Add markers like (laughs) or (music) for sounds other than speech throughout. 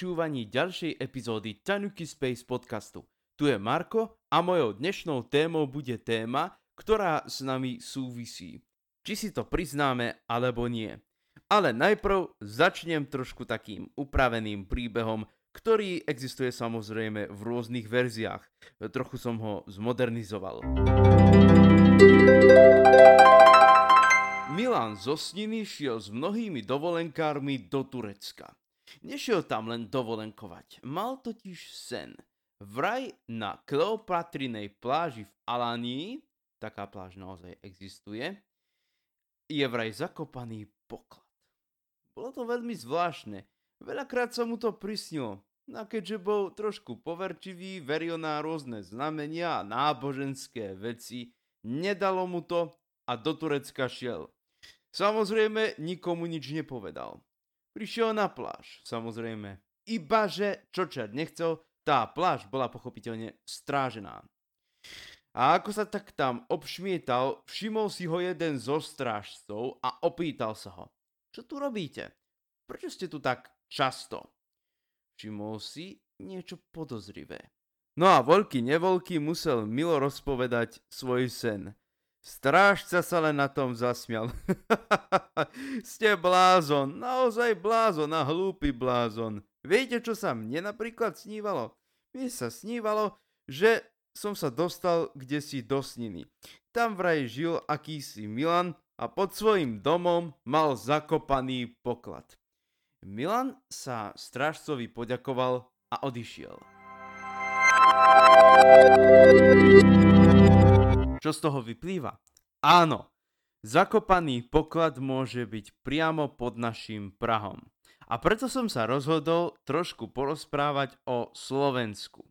Počúvaní ďalšej epizódy Tanuki Space podcastu. Tu je Marko a mojou dnešnou témou bude téma, ktorá s nami súvisí. Či si to priznáme alebo nie. Ale najprv začnem trošku takým upraveným príbehom, ktorý existuje samozrejme v rôznych verziách. Trochu som ho zmodernizoval. Milan Zosniny šiel s mnohými dovolenkármi do Turecka. Nešiel tam len dovolenkovať, mal totiž sen. Vraj na Kleopatrinej pláži v Alanii, taká pláž naozaj existuje, je vraj zakopaný poklad. Bolo to veľmi zvláštne. Veľakrát sa mu to prisnilo. A keďže bol trošku poverčivý, veril na rôzne znamenia a náboženské veci, nedalo mu to a do Turecka šiel. Samozrejme, nikomu nič nepovedal. Prišiel na pláž, samozrejme. Ibaže čočať nechcel, tá pláž bola pochopiteľne strážená. A ako sa tak tam obšmietal, všimol si ho jeden zo strážcov a opýtal sa ho. Čo tu robíte? Prečo ste tu tak často? Všimol si niečo podozrivé. No a voľky nevoľky musel milo rozpovedať svoj sen. Strážca sa len na tom zasmial. (laughs) Ste blázon, naozaj blázon a hlúpy blázon. Viete, čo sa mne napríklad snívalo? Mne sa snívalo, že som sa dostal kde si do sniny. Tam vraj žil akýsi Milan a pod svojim domom mal zakopaný poklad. Milan sa strážcovi poďakoval a odišiel. Čo z toho vyplýva? Áno, zakopaný poklad môže byť priamo pod našim Prahom. A preto som sa rozhodol trošku porozprávať o Slovensku,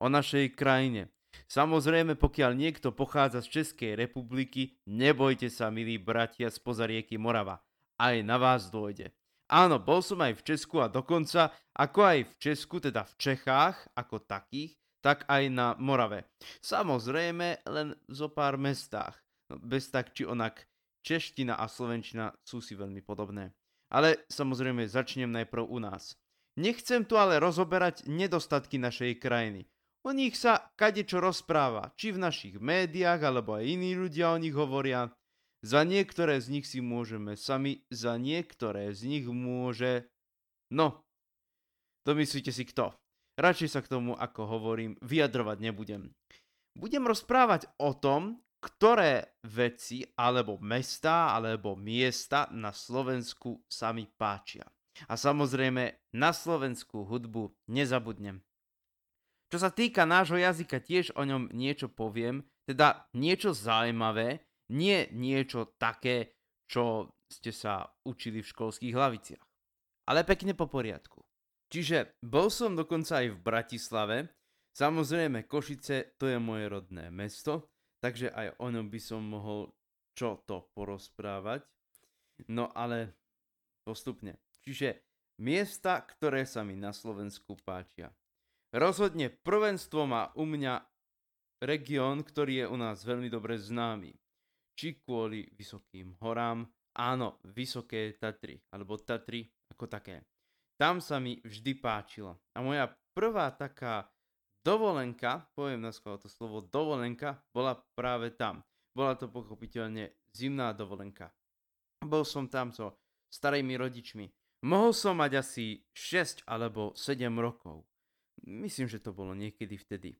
o našej krajine. Samozrejme, pokiaľ niekto pochádza z Českej republiky, nebojte sa, milí bratia spoza rieky Morava. Aj na vás dôjde. Áno, bol som aj v Česku a dokonca, ako aj v Česku, teda v Čechách ako takých, tak aj na Morave. Samozrejme len zo pár mestách. No, bez tak či onak čeština a slovenčina sú si veľmi podobné. Ale samozrejme začnem najprv u nás. Nechcem tu ale rozoberať nedostatky našej krajiny. O nich sa kadečo rozpráva, či v našich médiách, alebo aj iní ľudia o nich hovoria. Za niektoré z nich si môžeme sami, za niektoré z nich môže... No, domyslíte si kto. Radšej sa k tomu, ako hovorím, vyjadrovať nebudem. Budem rozprávať o tom, ktoré veci alebo mesta alebo miesta na Slovensku sa mi páčia. A samozrejme na slovenskú hudbu nezabudnem. Čo sa týka nášho jazyka, tiež o ňom niečo poviem, teda niečo zaujímavé, nie niečo také, čo ste sa učili v školských hlaviciach. Ale pekne po poriadku. Čiže bol som dokonca aj v Bratislave. Samozrejme, Košice to je moje rodné mesto, takže aj o ňom by som mohol čo to porozprávať. No ale postupne. Čiže miesta, ktoré sa mi na Slovensku páčia. Rozhodne prvenstvo má u mňa región, ktorý je u nás veľmi dobre známy. Či kvôli vysokým horám, áno, Vysoké Tatry, alebo Tatry ako také. Tam sa mi vždy páčilo. A moja prvá taká dovolenka, poviem na to slovo dovolenka, bola práve tam. Bola to pochopiteľne zimná dovolenka. Bol som tam so starými rodičmi. Mohol som mať asi 6 alebo 7 rokov. Myslím, že to bolo niekedy vtedy.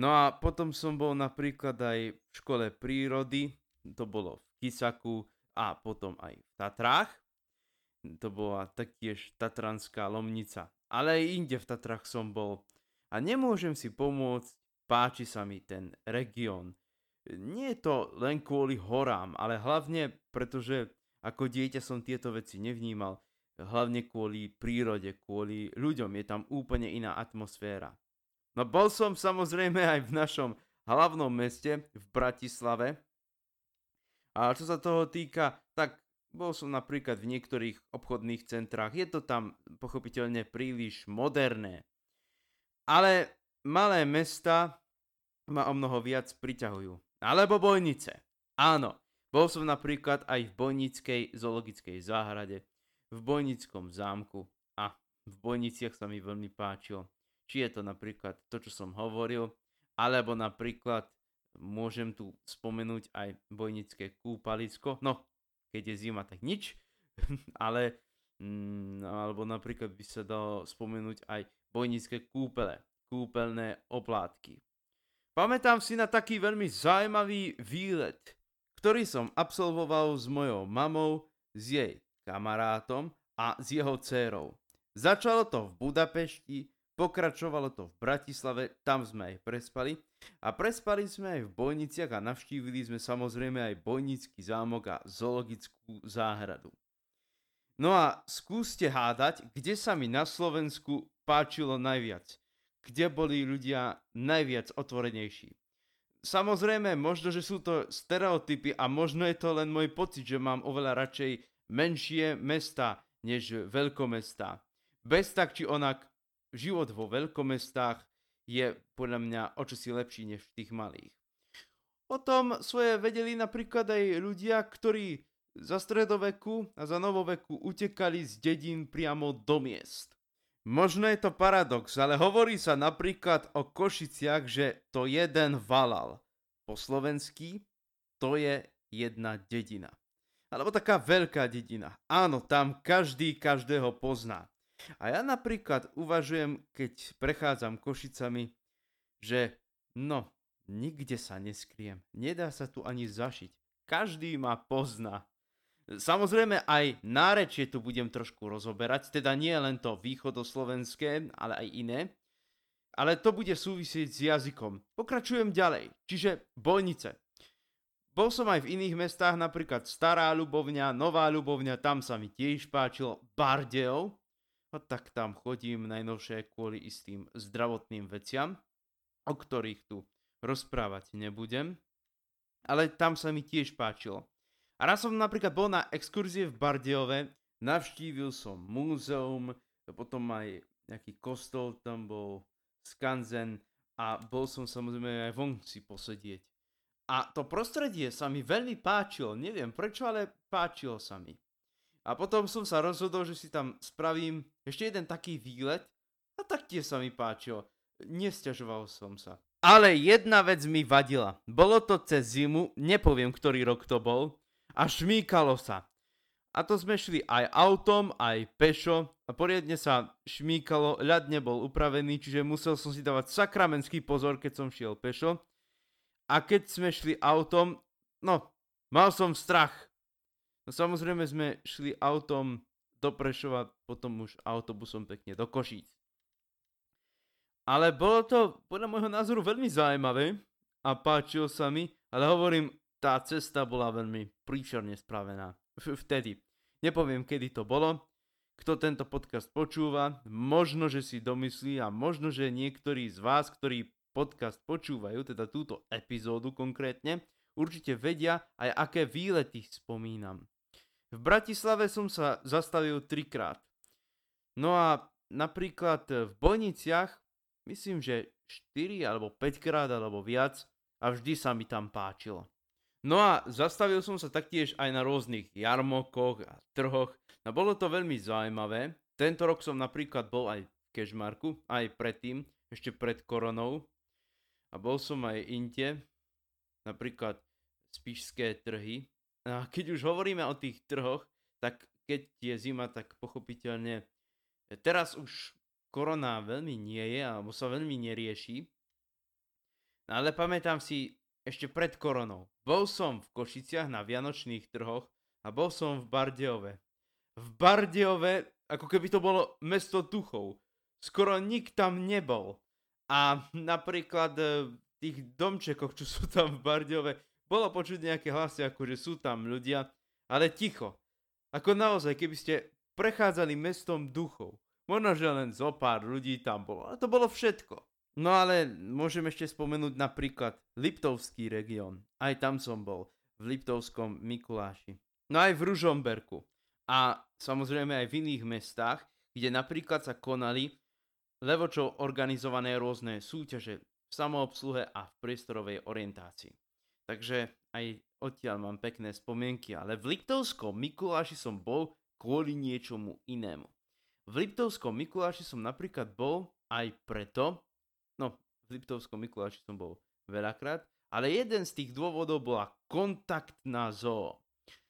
No a potom som bol napríklad aj v škole prírody, to bolo v Kisaku a potom aj v Tatrách to bola taktiež Tatranská Lomnica. Ale aj inde v Tatrach som bol. A nemôžem si pomôcť, páči sa mi ten región. Nie je to len kvôli horám, ale hlavne pretože ako dieťa som tieto veci nevnímal. Hlavne kvôli prírode, kvôli ľuďom. Je tam úplne iná atmosféra. No bol som samozrejme aj v našom hlavnom meste, v Bratislave. A čo sa toho týka, tak bol som napríklad v niektorých obchodných centrách. Je to tam pochopiteľne príliš moderné. Ale malé mesta ma o mnoho viac priťahujú. Alebo bojnice. Áno, bol som napríklad aj v Bojnickej zoologickej záhrade, v Bojnickom zámku a v Bojniciach sa mi veľmi páčilo. Či je to napríklad to, čo som hovoril, alebo napríklad môžem tu spomenúť aj bojnické kúpalisko. No, keď je zima, tak nič. (laughs) ale mm, alebo napríklad by sa dalo spomenúť aj bojnické kúpele, kúpeľné oplátky. Pamätám si na taký veľmi zaujímavý výlet, ktorý som absolvoval s mojou mamou, s jej kamarátom a s jeho dcérou. Začalo to v Budapešti, pokračovalo to v Bratislave, tam sme aj prespali a prespali sme aj v Bojniciach a navštívili sme samozrejme aj Bojnický zámok a zoologickú záhradu. No a skúste hádať, kde sa mi na Slovensku páčilo najviac kde boli ľudia najviac otvorenejší. Samozrejme, možno, že sú to stereotypy a možno je to len môj pocit, že mám oveľa radšej menšie mesta než veľkomestá. Bez tak či onak, život vo veľkomestách je podľa mňa o čosi lepší než v tých malých. O tom svoje vedeli napríklad aj ľudia, ktorí za stredoveku a za novoveku utekali z dedín priamo do miest. Možno je to paradox, ale hovorí sa napríklad o Košiciach, že to jeden valal. Po slovensky to je jedna dedina. Alebo taká veľká dedina. Áno, tam každý každého pozná. A ja napríklad uvažujem, keď prechádzam Košicami, že no, nikde sa neskriem. Nedá sa tu ani zašiť. Každý ma pozná. Samozrejme aj nárečie tu budem trošku rozoberať, teda nie len to východoslovenské, ale aj iné. Ale to bude súvisieť s jazykom. Pokračujem ďalej, čiže Bojnice. Bol som aj v iných mestách, napríklad Stará Ľubovňa, Nová Ľubovňa, tam sa mi tiež páčilo Bardejov. Tak tam chodím najnovšie kvôli istým zdravotným veciam, o ktorých tu rozprávať nebudem. Ale tam sa mi tiež páčilo. A raz som napríklad bol na exkurzie v Bardejove, navštívil som múzeum, potom aj nejaký kostol, tam bol skanzen a bol som samozrejme aj von si posedieť. A to prostredie sa mi veľmi páčilo, neviem prečo, ale páčilo sa mi. A potom som sa rozhodol, že si tam spravím ešte jeden taký výlet a taktiež sa mi páčilo. Nesťažoval som sa. Ale jedna vec mi vadila. Bolo to cez zimu, nepoviem, ktorý rok to bol, a šmíkalo sa. A to sme šli aj autom, aj pešo a poriadne sa šmíkalo, ľad nebol upravený, čiže musel som si dávať sakramenský pozor, keď som šiel pešo. A keď sme šli autom, no, mal som strach. No samozrejme sme šli autom do Prešova, potom už autobusom pekne do Košíc. Ale bolo to podľa môjho názoru veľmi zaujímavé a páčilo sa mi, ale hovorím, tá cesta bola veľmi príšerne spravená. Vtedy. Nepoviem, kedy to bolo. Kto tento podcast počúva, možno, že si domyslí a možno, že niektorí z vás, ktorí podcast počúvajú, teda túto epizódu konkrétne, určite vedia aj aké výlety spomínam. V Bratislave som sa zastavil trikrát. No a napríklad v Bojniciach, myslím, že 4 alebo 5 krát alebo viac a vždy sa mi tam páčilo. No a zastavil som sa taktiež aj na rôznych jarmokoch a trhoch. No bolo to veľmi zaujímavé. Tento rok som napríklad bol aj v Kešmarku, aj predtým, ešte pred koronou. A bol som aj inde, napríklad spíšské trhy. A keď už hovoríme o tých trhoch, tak keď je zima, tak pochopiteľne teraz už korona veľmi nie je, alebo sa veľmi nerieši. Ale pamätám si ešte pred koronou. Bol som v Košiciach na Vianočných trhoch a bol som v Bardejove. V Bardejove, ako keby to bolo mesto duchov. Skoro nik tam nebol. A napríklad e, tých domčekoch, čo sú tam v Bardejove, bolo počuť nejaké hlasy, ako že sú tam ľudia, ale ticho. Ako naozaj, keby ste prechádzali mestom duchov. Možno, že len zo pár ľudí tam bolo, ale to bolo všetko. No ale môžem ešte spomenúť napríklad Liptovský región. Aj tam som bol, v Liptovskom Mikuláši. No aj v Ružomberku. A samozrejme aj v iných mestách, kde napríklad sa konali levočou organizované rôzne súťaže v samoobsluhe a v priestorovej orientácii. Takže aj odtiaľ mám pekné spomienky, ale v Liptovskom Mikuláši som bol kvôli niečomu inému. V Liptovskom Mikuláši som napríklad bol aj preto, no v Liptovskom Mikuláši som bol veľakrát, ale jeden z tých dôvodov bola kontaktná zoo.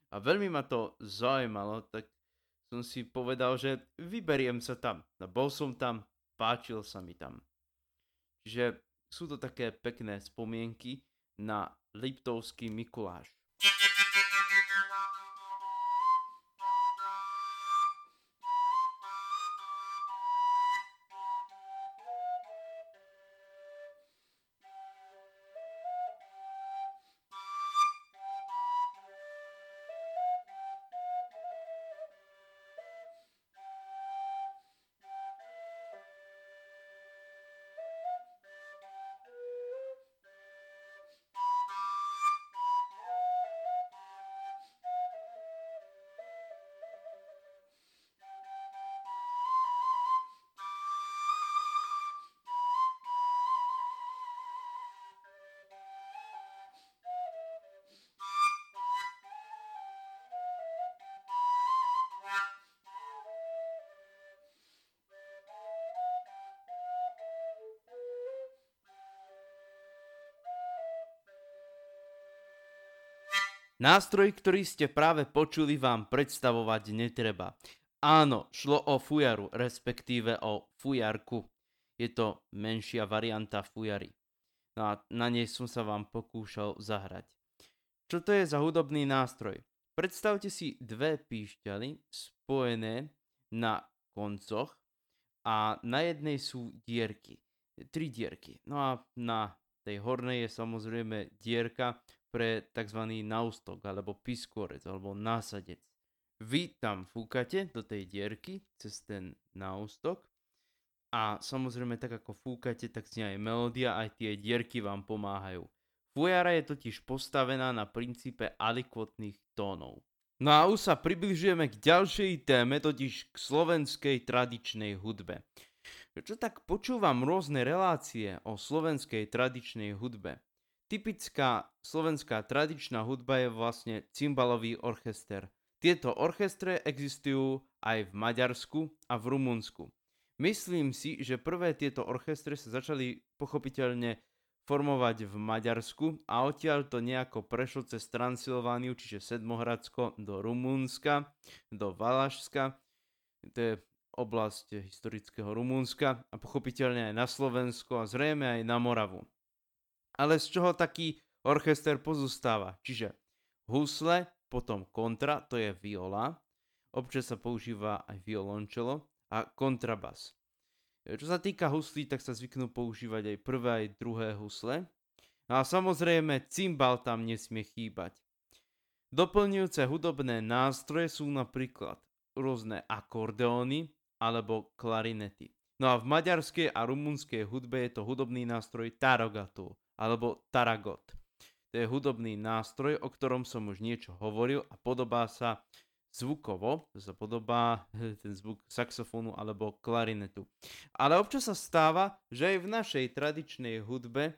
A veľmi ma to zaujímalo, tak som si povedal, že vyberiem sa tam. No, bol som tam, páčil sa mi tam. Čiže sú to také pekné spomienky na Liptovský Mikuláš. Nástroj, ktorý ste práve počuli, vám predstavovať netreba. Áno, šlo o fujaru, respektíve o fujarku. Je to menšia varianta fujary. No a na nej som sa vám pokúšal zahrať. Čo to je za hudobný nástroj? Predstavte si dve píšťaly spojené na koncoch a na jednej sú dierky. Tri dierky. No a na tej hornej je samozrejme dierka, pre tzv. naustok alebo piskorec alebo násadec. Vy tam fúkate do tej dierky cez ten naustok a samozrejme tak ako fúkate, tak znie aj melódia, aj tie dierky vám pomáhajú. Fujara je totiž postavená na princípe alikvotných tónov. No a už sa približujeme k ďalšej téme, totiž k slovenskej tradičnej hudbe. Čo tak počúvam rôzne relácie o slovenskej tradičnej hudbe. Typická slovenská tradičná hudba je vlastne cymbalový orchester. Tieto orchestre existujú aj v Maďarsku a v Rumunsku. Myslím si, že prvé tieto orchestre sa začali pochopiteľne formovať v Maďarsku a odtiaľ to nejako prešlo cez Transylvániu, čiže Sedmohradsko, do Rumunska, do Valašska, to je oblasť historického Rumunska a pochopiteľne aj na Slovensko a zrejme aj na Moravu ale z čoho taký orchester pozostáva. Čiže husle, potom kontra, to je viola, občas sa používa aj violončelo a kontrabas. Čo sa týka huslí, tak sa zvyknú používať aj prvé aj druhé husle. A samozrejme, cymbal tam nesmie chýbať. Doplňujúce hudobné nástroje sú napríklad rôzne akordeóny alebo klarinety. No a v maďarskej a rumunskej hudbe je to hudobný nástroj tarogatú alebo taragot. To je hudobný nástroj, o ktorom som už niečo hovoril a podobá sa zvukovo, to sa podobá (laughs) ten zvuk saxofónu alebo klarinetu. Ale občas sa stáva, že aj v našej tradičnej hudbe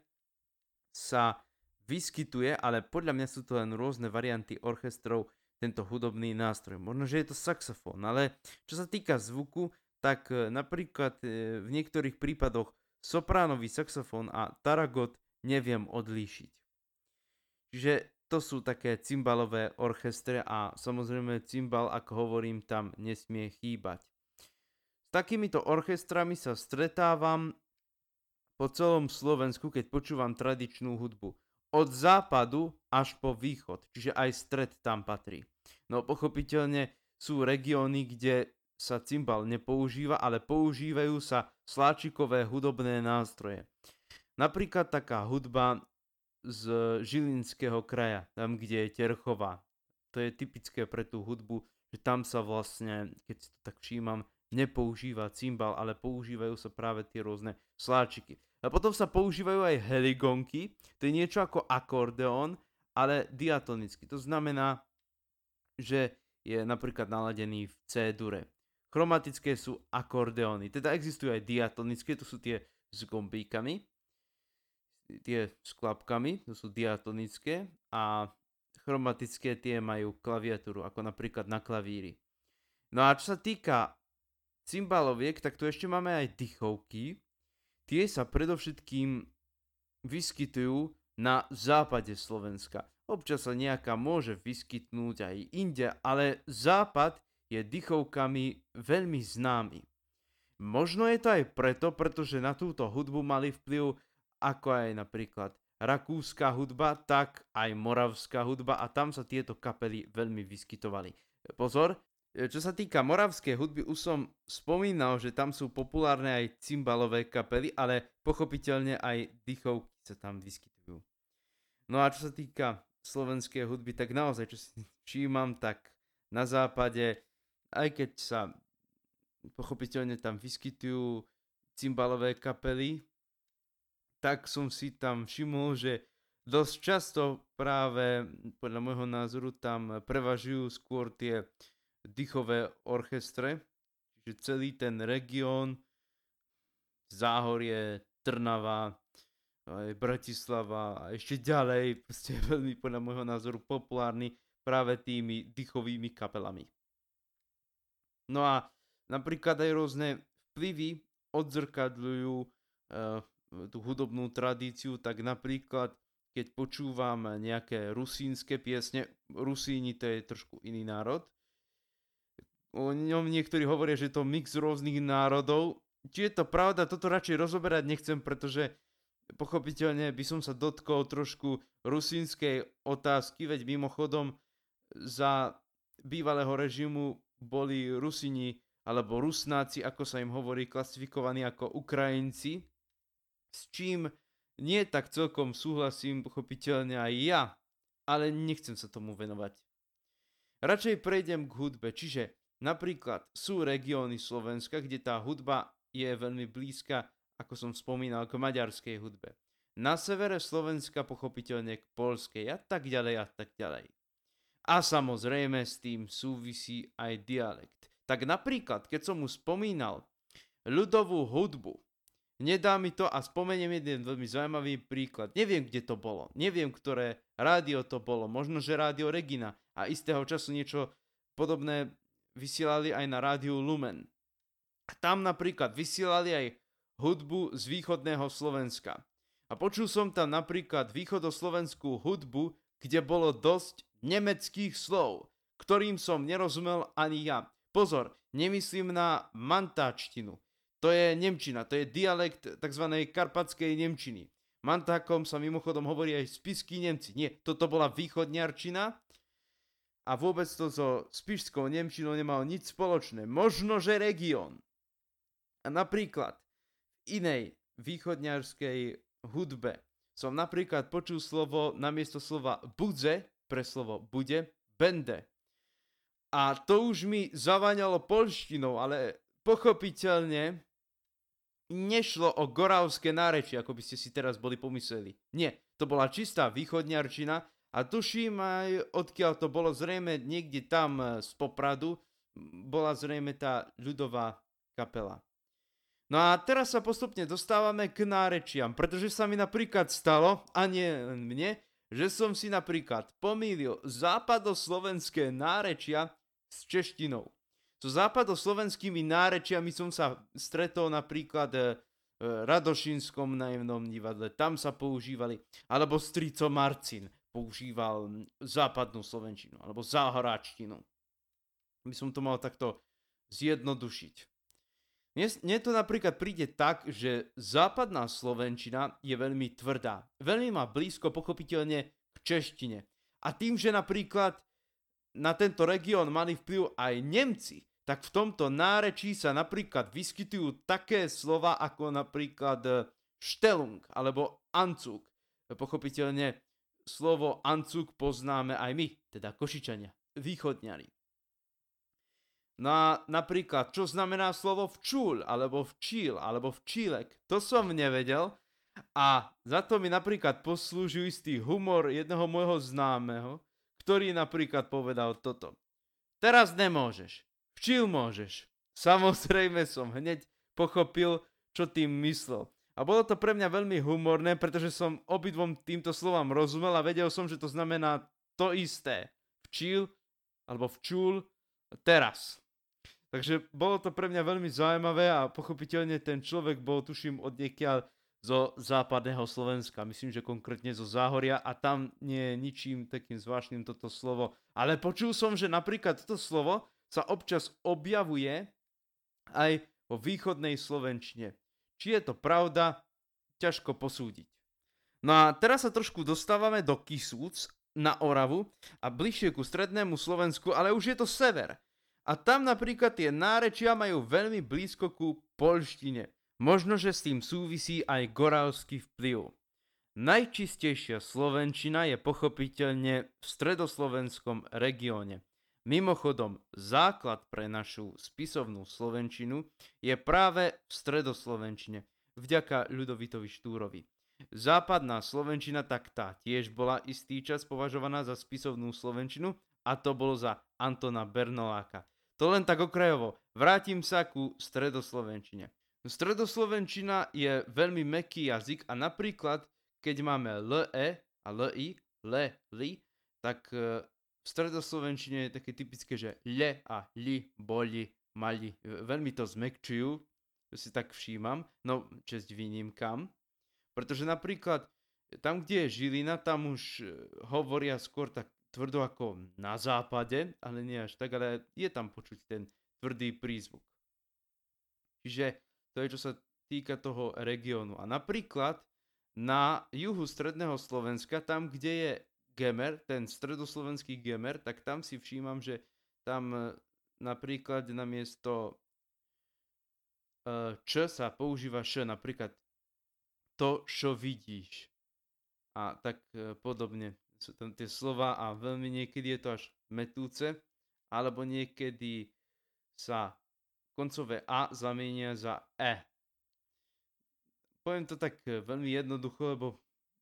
sa vyskytuje, ale podľa mňa sú to len rôzne varianty orchestrov, tento hudobný nástroj. Možno, že je to saxofón, ale čo sa týka zvuku, tak e, napríklad e, v niektorých prípadoch sopránový saxofón a taragot neviem odlíšiť. Čiže to sú také cymbalové orchestre a samozrejme cymbal, ako hovorím, tam nesmie chýbať. S takýmito orchestrami sa stretávam po celom Slovensku, keď počúvam tradičnú hudbu. Od západu až po východ, čiže aj stred tam patrí. No pochopiteľne sú regióny, kde sa cymbal nepoužíva, ale používajú sa sláčikové hudobné nástroje. Napríklad taká hudba z Žilinského kraja, tam kde je Terchová. To je typické pre tú hudbu, že tam sa vlastne, keď si to tak všímam, nepoužíva cymbal, ale používajú sa práve tie rôzne sláčiky. A potom sa používajú aj heligonky, to je niečo ako akordeón, ale diatonicky. To znamená, že je napríklad naladený v C-dure. Chromatické sú akordeóny, teda existujú aj diatonické, to sú tie s gombíkami tie s klapkami, to sú diatonické a chromatické tie majú klaviatúru, ako napríklad na klavíri. No a čo sa týka cymbaloviek, tak tu ešte máme aj dychovky. Tie sa predovšetkým vyskytujú na západe Slovenska. Občas sa nejaká môže vyskytnúť aj inde, ale západ je dychovkami veľmi známy. Možno je to aj preto, pretože na túto hudbu mali vplyv ako aj napríklad rakúska hudba, tak aj moravská hudba a tam sa tieto kapely veľmi vyskytovali. Pozor, čo sa týka moravskej hudby, už som spomínal, že tam sú populárne aj cymbalové kapely, ale pochopiteľne aj dychovky sa tam vyskytujú. No a čo sa týka slovenskej hudby, tak naozaj, čo si všímam, tak na západe, aj keď sa pochopiteľne tam vyskytujú cymbalové kapely, tak som si tam všimol, že dosť často práve podľa môjho názoru tam prevažujú skôr tie dychové orchestre, čiže celý ten región, Záhorie, Trnava, aj Bratislava a ešte ďalej, (laughs) proste veľmi podľa môjho názoru populárny práve tými dychovými kapelami. No a napríklad aj rôzne vplyvy odzrkadľujú uh, tú hudobnú tradíciu, tak napríklad keď počúvam nejaké rusínske piesne, Rusíni to je trošku iný národ, o ňom niektorí hovoria, že je to mix rôznych národov. Či je to pravda, toto radšej rozoberať nechcem, pretože pochopiteľne by som sa dotkol trošku rusínskej otázky, veď mimochodom za bývalého režimu boli Rusini alebo Rusnáci, ako sa im hovorí, klasifikovaní ako Ukrajinci, s čím nie tak celkom súhlasím pochopiteľne aj ja, ale nechcem sa tomu venovať. Radšej prejdem k hudbe, čiže Napríklad sú regióny Slovenska, kde tá hudba je veľmi blízka, ako som spomínal, k maďarskej hudbe. Na severe Slovenska pochopiteľne k polskej a tak ďalej a tak ďalej. A samozrejme s tým súvisí aj dialekt. Tak napríklad, keď som mu spomínal ľudovú hudbu, nedá mi to a spomeniem jeden veľmi zaujímavý príklad. Neviem, kde to bolo. Neviem, ktoré rádio to bolo. Možno, že rádio Regina a istého času niečo podobné vysielali aj na rádiu Lumen. Tam napríklad vysielali aj hudbu z východného Slovenska. A počul som tam napríklad východoslovenskú hudbu, kde bolo dosť nemeckých slov, ktorým som nerozumel ani ja. Pozor, nemyslím na mantáčtinu. To je Nemčina, to je dialekt tzv. karpatskej Nemčiny. Mantákom sa mimochodom hovorí aj spisky Nemci. Nie, toto bola východňarčina a vôbec to so spišskou Nemčinou nemalo nič spoločné. Možno, že región. A napríklad v inej východňarskej hudbe som napríklad počul slovo namiesto slova budze pre slovo bude bende. A to už mi zavaňalo polštinou, ale pochopiteľne nešlo o goravské nárečie, ako by ste si teraz boli pomysleli. Nie, to bola čistá východňarčina a tuším aj, odkiaľ to bolo zrejme niekde tam e, z Popradu, bola zrejme tá ľudová kapela. No a teraz sa postupne dostávame k nárečiam, pretože sa mi napríklad stalo, a nie mne, že som si napríklad pomýlil západoslovenské nárečia s češtinou. So západoslovenskými nárečiami som sa stretol napríklad v e, Radošínskom najemnom divadle, tam sa používali, alebo Strico Marcin, používal západnú slovenčinu alebo záhoráčtinu. By som to mal takto zjednodušiť. Mne to napríklad príde tak, že západná slovenčina je veľmi tvrdá. Veľmi má blízko pochopiteľne k češtine. A tým, že napríklad na tento región mali vplyv aj Nemci, tak v tomto nárečí sa napríklad vyskytujú také slova ako napríklad e, štelung alebo ancuk. Pochopiteľne slovo ancuk poznáme aj my, teda košičania, východňari. No a napríklad, čo znamená slovo včúľ, alebo včíl, alebo včílek, to som nevedel. A za to mi napríklad poslúžil istý humor jedného môjho známeho, ktorý napríklad povedal toto. Teraz nemôžeš, včíl môžeš. Samozrejme som hneď pochopil, čo tým myslel. A bolo to pre mňa veľmi humorné, pretože som obidvom týmto slovám rozumel a vedel som, že to znamená to isté. Včil alebo včul teraz. Takže bolo to pre mňa veľmi zaujímavé a pochopiteľne ten človek bol, tuším, od niekiaľ zo západného Slovenska, myslím, že konkrétne zo Záhoria a tam nie je ničím takým zvláštnym toto slovo. Ale počul som, že napríklad toto slovo sa občas objavuje aj vo východnej Slovenčine. Či je to pravda, ťažko posúdiť. No a teraz sa trošku dostávame do Kisúc na Oravu a bližšie ku strednému Slovensku, ale už je to sever. A tam napríklad tie nárečia majú veľmi blízko ku polštine. Možno, že s tým súvisí aj goralský vplyv. Najčistejšia slovenčina je pochopiteľne v stredoslovenskom regióne. Mimochodom, základ pre našu spisovnú slovenčinu je práve v stredoslovenčine, vďaka Ľudovitovi Štúrovi. Západná slovenčina tak tá tiež bola istý čas považovaná za spisovnú slovenčinu a to bolo za Antona Bernoláka. To len tak okrajovo. Vrátim sa ku stredoslovenčine. Stredoslovenčina je veľmi meký jazyk a napríklad, keď máme LE a LI, le, li, tak e, v stredoslovenčine je také typické, že le a li, boli, mali. Veľmi to zmekčujú, to si tak všímam, no čest výnimkám. Pretože napríklad tam, kde je Žilina, tam už e, hovoria skôr tak tvrdo ako na západe, ale nie až tak, ale je tam počuť ten tvrdý prízvuk. Čiže to je, čo sa týka toho regiónu. A napríklad na juhu stredného Slovenska, tam, kde je Gemer, ten stredoslovenský Gemer, tak tam si všímam, že tam e, napríklad namiesto e, č sa používa š, napríklad to, čo vidíš. A tak e, podobne sú tam tie slova a veľmi niekedy je to až metúce, alebo niekedy sa koncové A zamienia za E. Poviem to tak e, veľmi jednoducho, lebo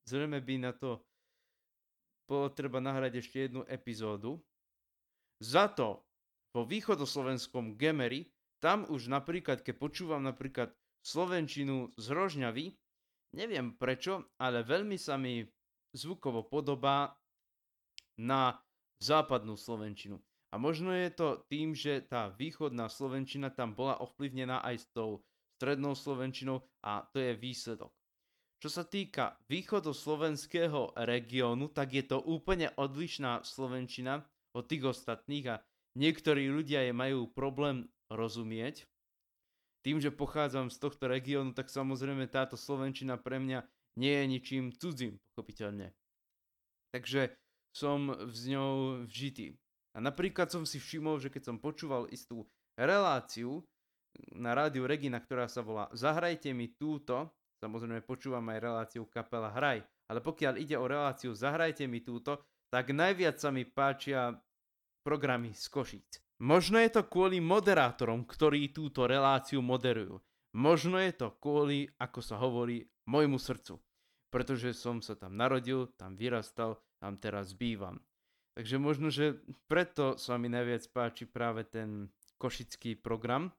zrejme by na to bolo treba nahrať ešte jednu epizódu. Za to vo východoslovenskom Gemery, tam už napríklad, keď počúvam napríklad slovenčinu z Rožňavy, neviem prečo, ale veľmi sa mi zvukovo podobá na západnú Slovenčinu. A možno je to tým, že tá východná Slovenčina tam bola ovplyvnená aj s tou strednou Slovenčinou a to je výsledok. Čo sa týka východoslovenského regiónu, tak je to úplne odlišná Slovenčina od tých ostatných a niektorí ľudia je majú problém rozumieť. Tým, že pochádzam z tohto regiónu, tak samozrejme táto Slovenčina pre mňa nie je ničím cudzím, pochopiteľne. Takže som s ňou vžitý. A napríklad som si všimol, že keď som počúval istú reláciu na rádiu Regina, ktorá sa volá Zahrajte mi túto, samozrejme počúvam aj reláciu kapela Hraj, ale pokiaľ ide o reláciu Zahrajte mi túto, tak najviac sa mi páčia programy z Košíc. Možno je to kvôli moderátorom, ktorí túto reláciu moderujú. Možno je to kvôli, ako sa hovorí, môjmu srdcu pretože som sa tam narodil, tam vyrastal, tam teraz bývam. Takže možno, že preto sa mi najviac páči práve ten košický program.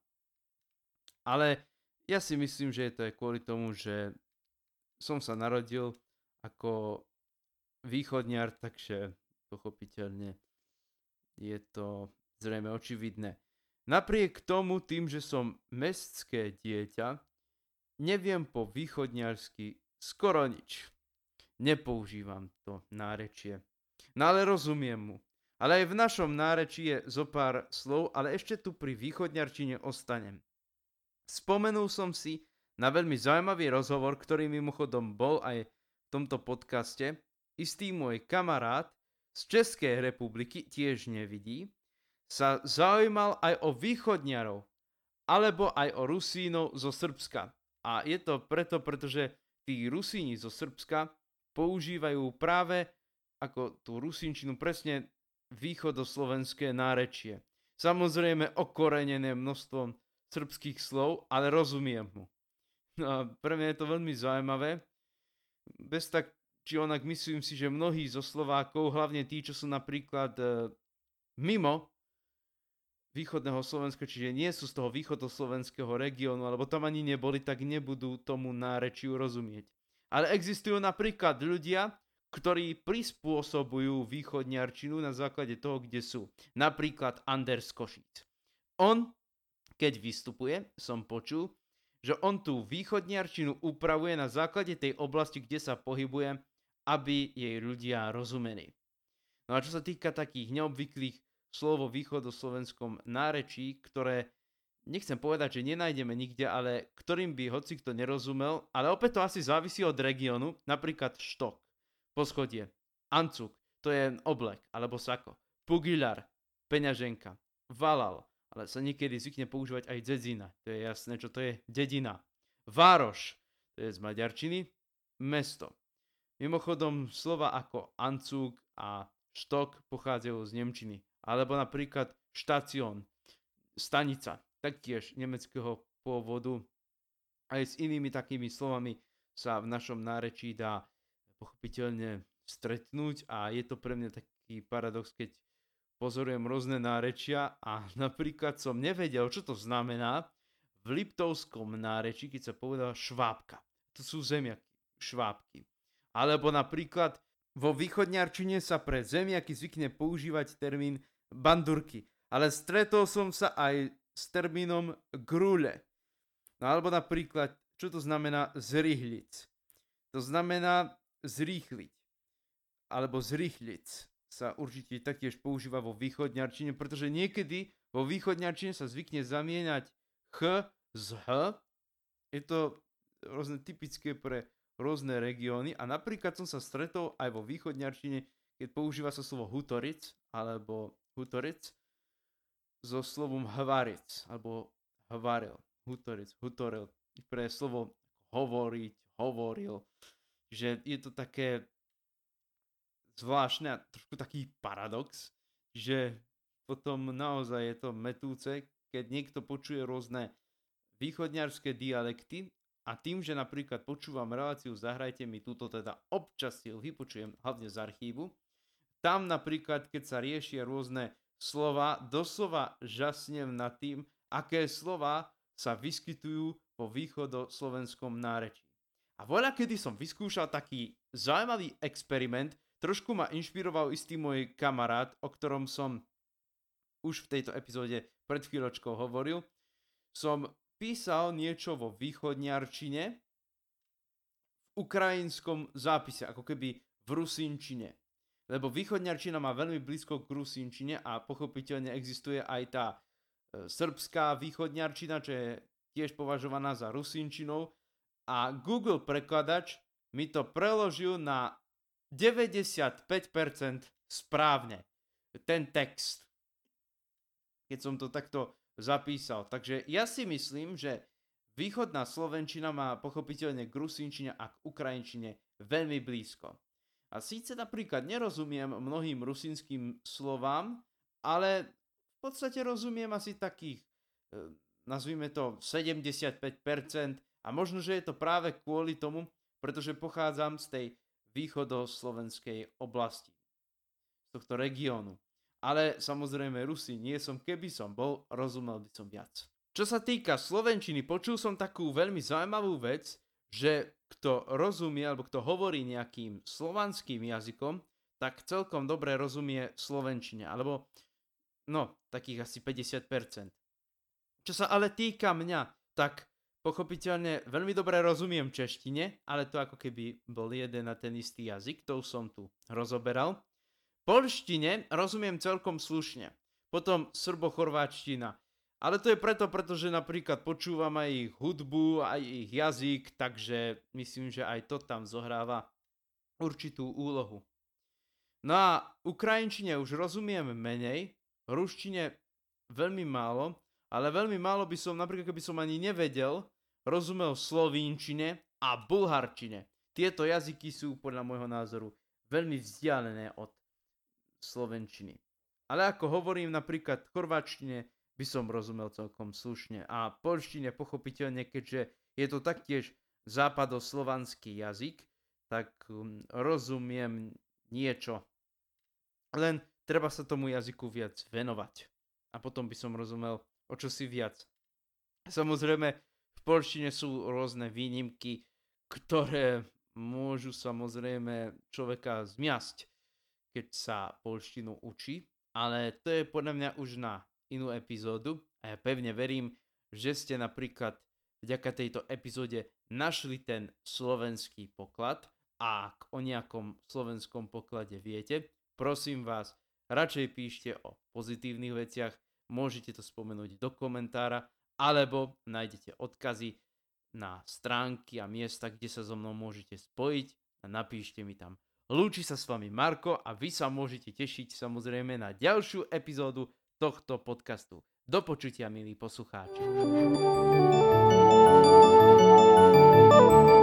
Ale ja si myslím, že je to aj kvôli tomu, že som sa narodil ako východniar, takže pochopiteľne je to zrejme očividné. Napriek tomu, tým, že som mestské dieťa, neviem po východniarsky skoro nič. Nepoužívam to nárečie. No ale rozumiem mu. Ale aj v našom nárečí je zo pár slov, ale ešte tu pri východňarčine ostanem. Spomenul som si na veľmi zaujímavý rozhovor, ktorý mimochodom bol aj v tomto podcaste. Istý môj kamarát z Českej republiky tiež nevidí, sa zaujímal aj o východňarov, alebo aj o Rusínov zo Srbska. A je to preto, pretože tí Rusíni zo Srbska používajú práve ako tú Rusínčinu presne východoslovenské nárečie. Samozrejme okorenené množstvom srbských slov, ale rozumiem mu. No a pre mňa je to veľmi zaujímavé. Bez tak či onak myslím si, že mnohí zo Slovákov, hlavne tí, čo sú napríklad e, mimo východného Slovenska, čiže nie sú z toho východoslovenského regiónu, alebo tam ani neboli, tak nebudú tomu nárečiu rozumieť. Ale existujú napríklad ľudia, ktorí prispôsobujú východniarčinu na základe toho, kde sú. Napríklad Anders Košic. On keď vystupuje, som počul, že on tú východniarčinu upravuje na základe tej oblasti, kde sa pohybuje, aby jej ľudia rozumeli. No a čo sa týka takých neobvyklých slov vo východoslovenskom nárečí, ktoré nechcem povedať, že nenájdeme nikde, ale ktorým by hoci kto nerozumel, ale opäť to asi závisí od regiónu, napríklad štok, poschodie, ancuk, to je oblek alebo sako, pugilar, peňaženka, valal, ale sa niekedy zvykne používať aj dzedzina, to je jasné, čo to je dedina. Vároš, to je z maďarčiny, mesto. Mimochodom, slova ako ancuk a štok pochádzajú z Nemčiny. Alebo napríklad štácion, stanica, taktiež nemeckého pôvodu. Aj s inými takými slovami sa v našom nárečí dá pochopiteľne stretnúť a je to pre mňa taký paradox, keď pozorujem rôzne nárečia a (laughs) napríklad som nevedel, čo to znamená v Liptovskom nárečí, keď sa povedal švábka. To sú zemiaky, švábky. Alebo napríklad vo východňarčine sa pre zemiaky zvykne používať termín bandurky. Ale stretol som sa aj s termínom grule. No alebo napríklad, čo to znamená zrýhliť? To znamená zrýchliť. Alebo zrýchliť sa určite taktiež používa vo východňarčine, pretože niekedy vo východňarčine sa zvykne zamieňať ch z h. Je to rôzne typické pre rôzne regióny. A napríklad som sa stretol aj vo východňarčine, keď používa sa slovo hutoric alebo hutoric so slovom hvaric, alebo hvaril, hutoric, hutoril, pre slovo hovoriť, hovoril, že je to také zvláštne a trošku taký paradox, že potom naozaj je to metúce, keď niekto počuje rôzne východňarské dialekty a tým, že napríklad počúvam reláciu Zahrajte mi túto teda občas si vypočujem, hlavne z archívu, tam napríklad, keď sa riešia rôzne slova, doslova žasnem nad tým, aké slova sa vyskytujú vo východoslovenskom nárečí. A voľa, kedy som vyskúšal taký zaujímavý experiment, trošku ma inšpiroval istý môj kamarát, o ktorom som už v tejto epizóde pred chvíľočkou hovoril. Som písal niečo vo východniarčine v ukrajinskom zápise, ako keby v rusínčine lebo východňarčina má veľmi blízko k rusínčine a pochopiteľne existuje aj tá e, srbská východňarčina, čo je tiež považovaná za rusínčinou a Google prekladač mi to preložil na 95% správne, ten text, keď som to takto zapísal. Takže ja si myslím, že východná slovenčina má pochopiteľne k rusínčine a k ukrajinčine veľmi blízko. A síce napríklad nerozumiem mnohým rusinským slovám, ale v podstate rozumiem asi takých, e, nazvime to 75% a možno, že je to práve kvôli tomu, pretože pochádzam z tej východoslovenskej oblasti, z tohto regiónu. Ale samozrejme Rusi nie som, keby som bol, rozumel by som viac. Čo sa týka Slovenčiny, počul som takú veľmi zaujímavú vec, že kto rozumie alebo kto hovorí nejakým slovanským jazykom, tak celkom dobre rozumie slovenčine, alebo no, takých asi 50%. Čo sa ale týka mňa, tak pochopiteľne veľmi dobre rozumiem češtine, ale to ako keby bol jeden na ten istý jazyk, to som tu rozoberal. Polštine rozumiem celkom slušne. Potom srbo-chorváčtina ale to je preto, pretože napríklad počúvam aj ich hudbu, aj ich jazyk, takže myslím, že aj to tam zohráva určitú úlohu. No a ukrajinčine už rozumiem menej, ruštine veľmi málo, ale veľmi málo by som, napríklad keby som ani nevedel, rozumel slovínčine a bulharčine. Tieto jazyky sú podľa môjho názoru veľmi vzdialené od slovenčiny. Ale ako hovorím napríklad chorváčtine, by som rozumel celkom slušne. A polštine pochopiteľne, keďže je to taktiež západoslovanský jazyk, tak um, rozumiem niečo. Len treba sa tomu jazyku viac venovať. A potom by som rozumel o čo si viac. Samozrejme, v polštine sú rôzne výnimky, ktoré môžu samozrejme človeka zmiasť, keď sa polštinu učí, ale to je podľa mňa už na inú epizódu a ja pevne verím, že ste napríklad vďaka tejto epizóde našli ten slovenský poklad a ak o nejakom slovenskom poklade viete, prosím vás, radšej píšte o pozitívnych veciach, môžete to spomenúť do komentára, alebo nájdete odkazy na stránky a miesta, kde sa so mnou môžete spojiť a napíšte mi tam. Lúči sa s vami Marko a vy sa môžete tešiť samozrejme na ďalšiu epizódu tohto podcastu. Do počutia, milí poslucháči. thank you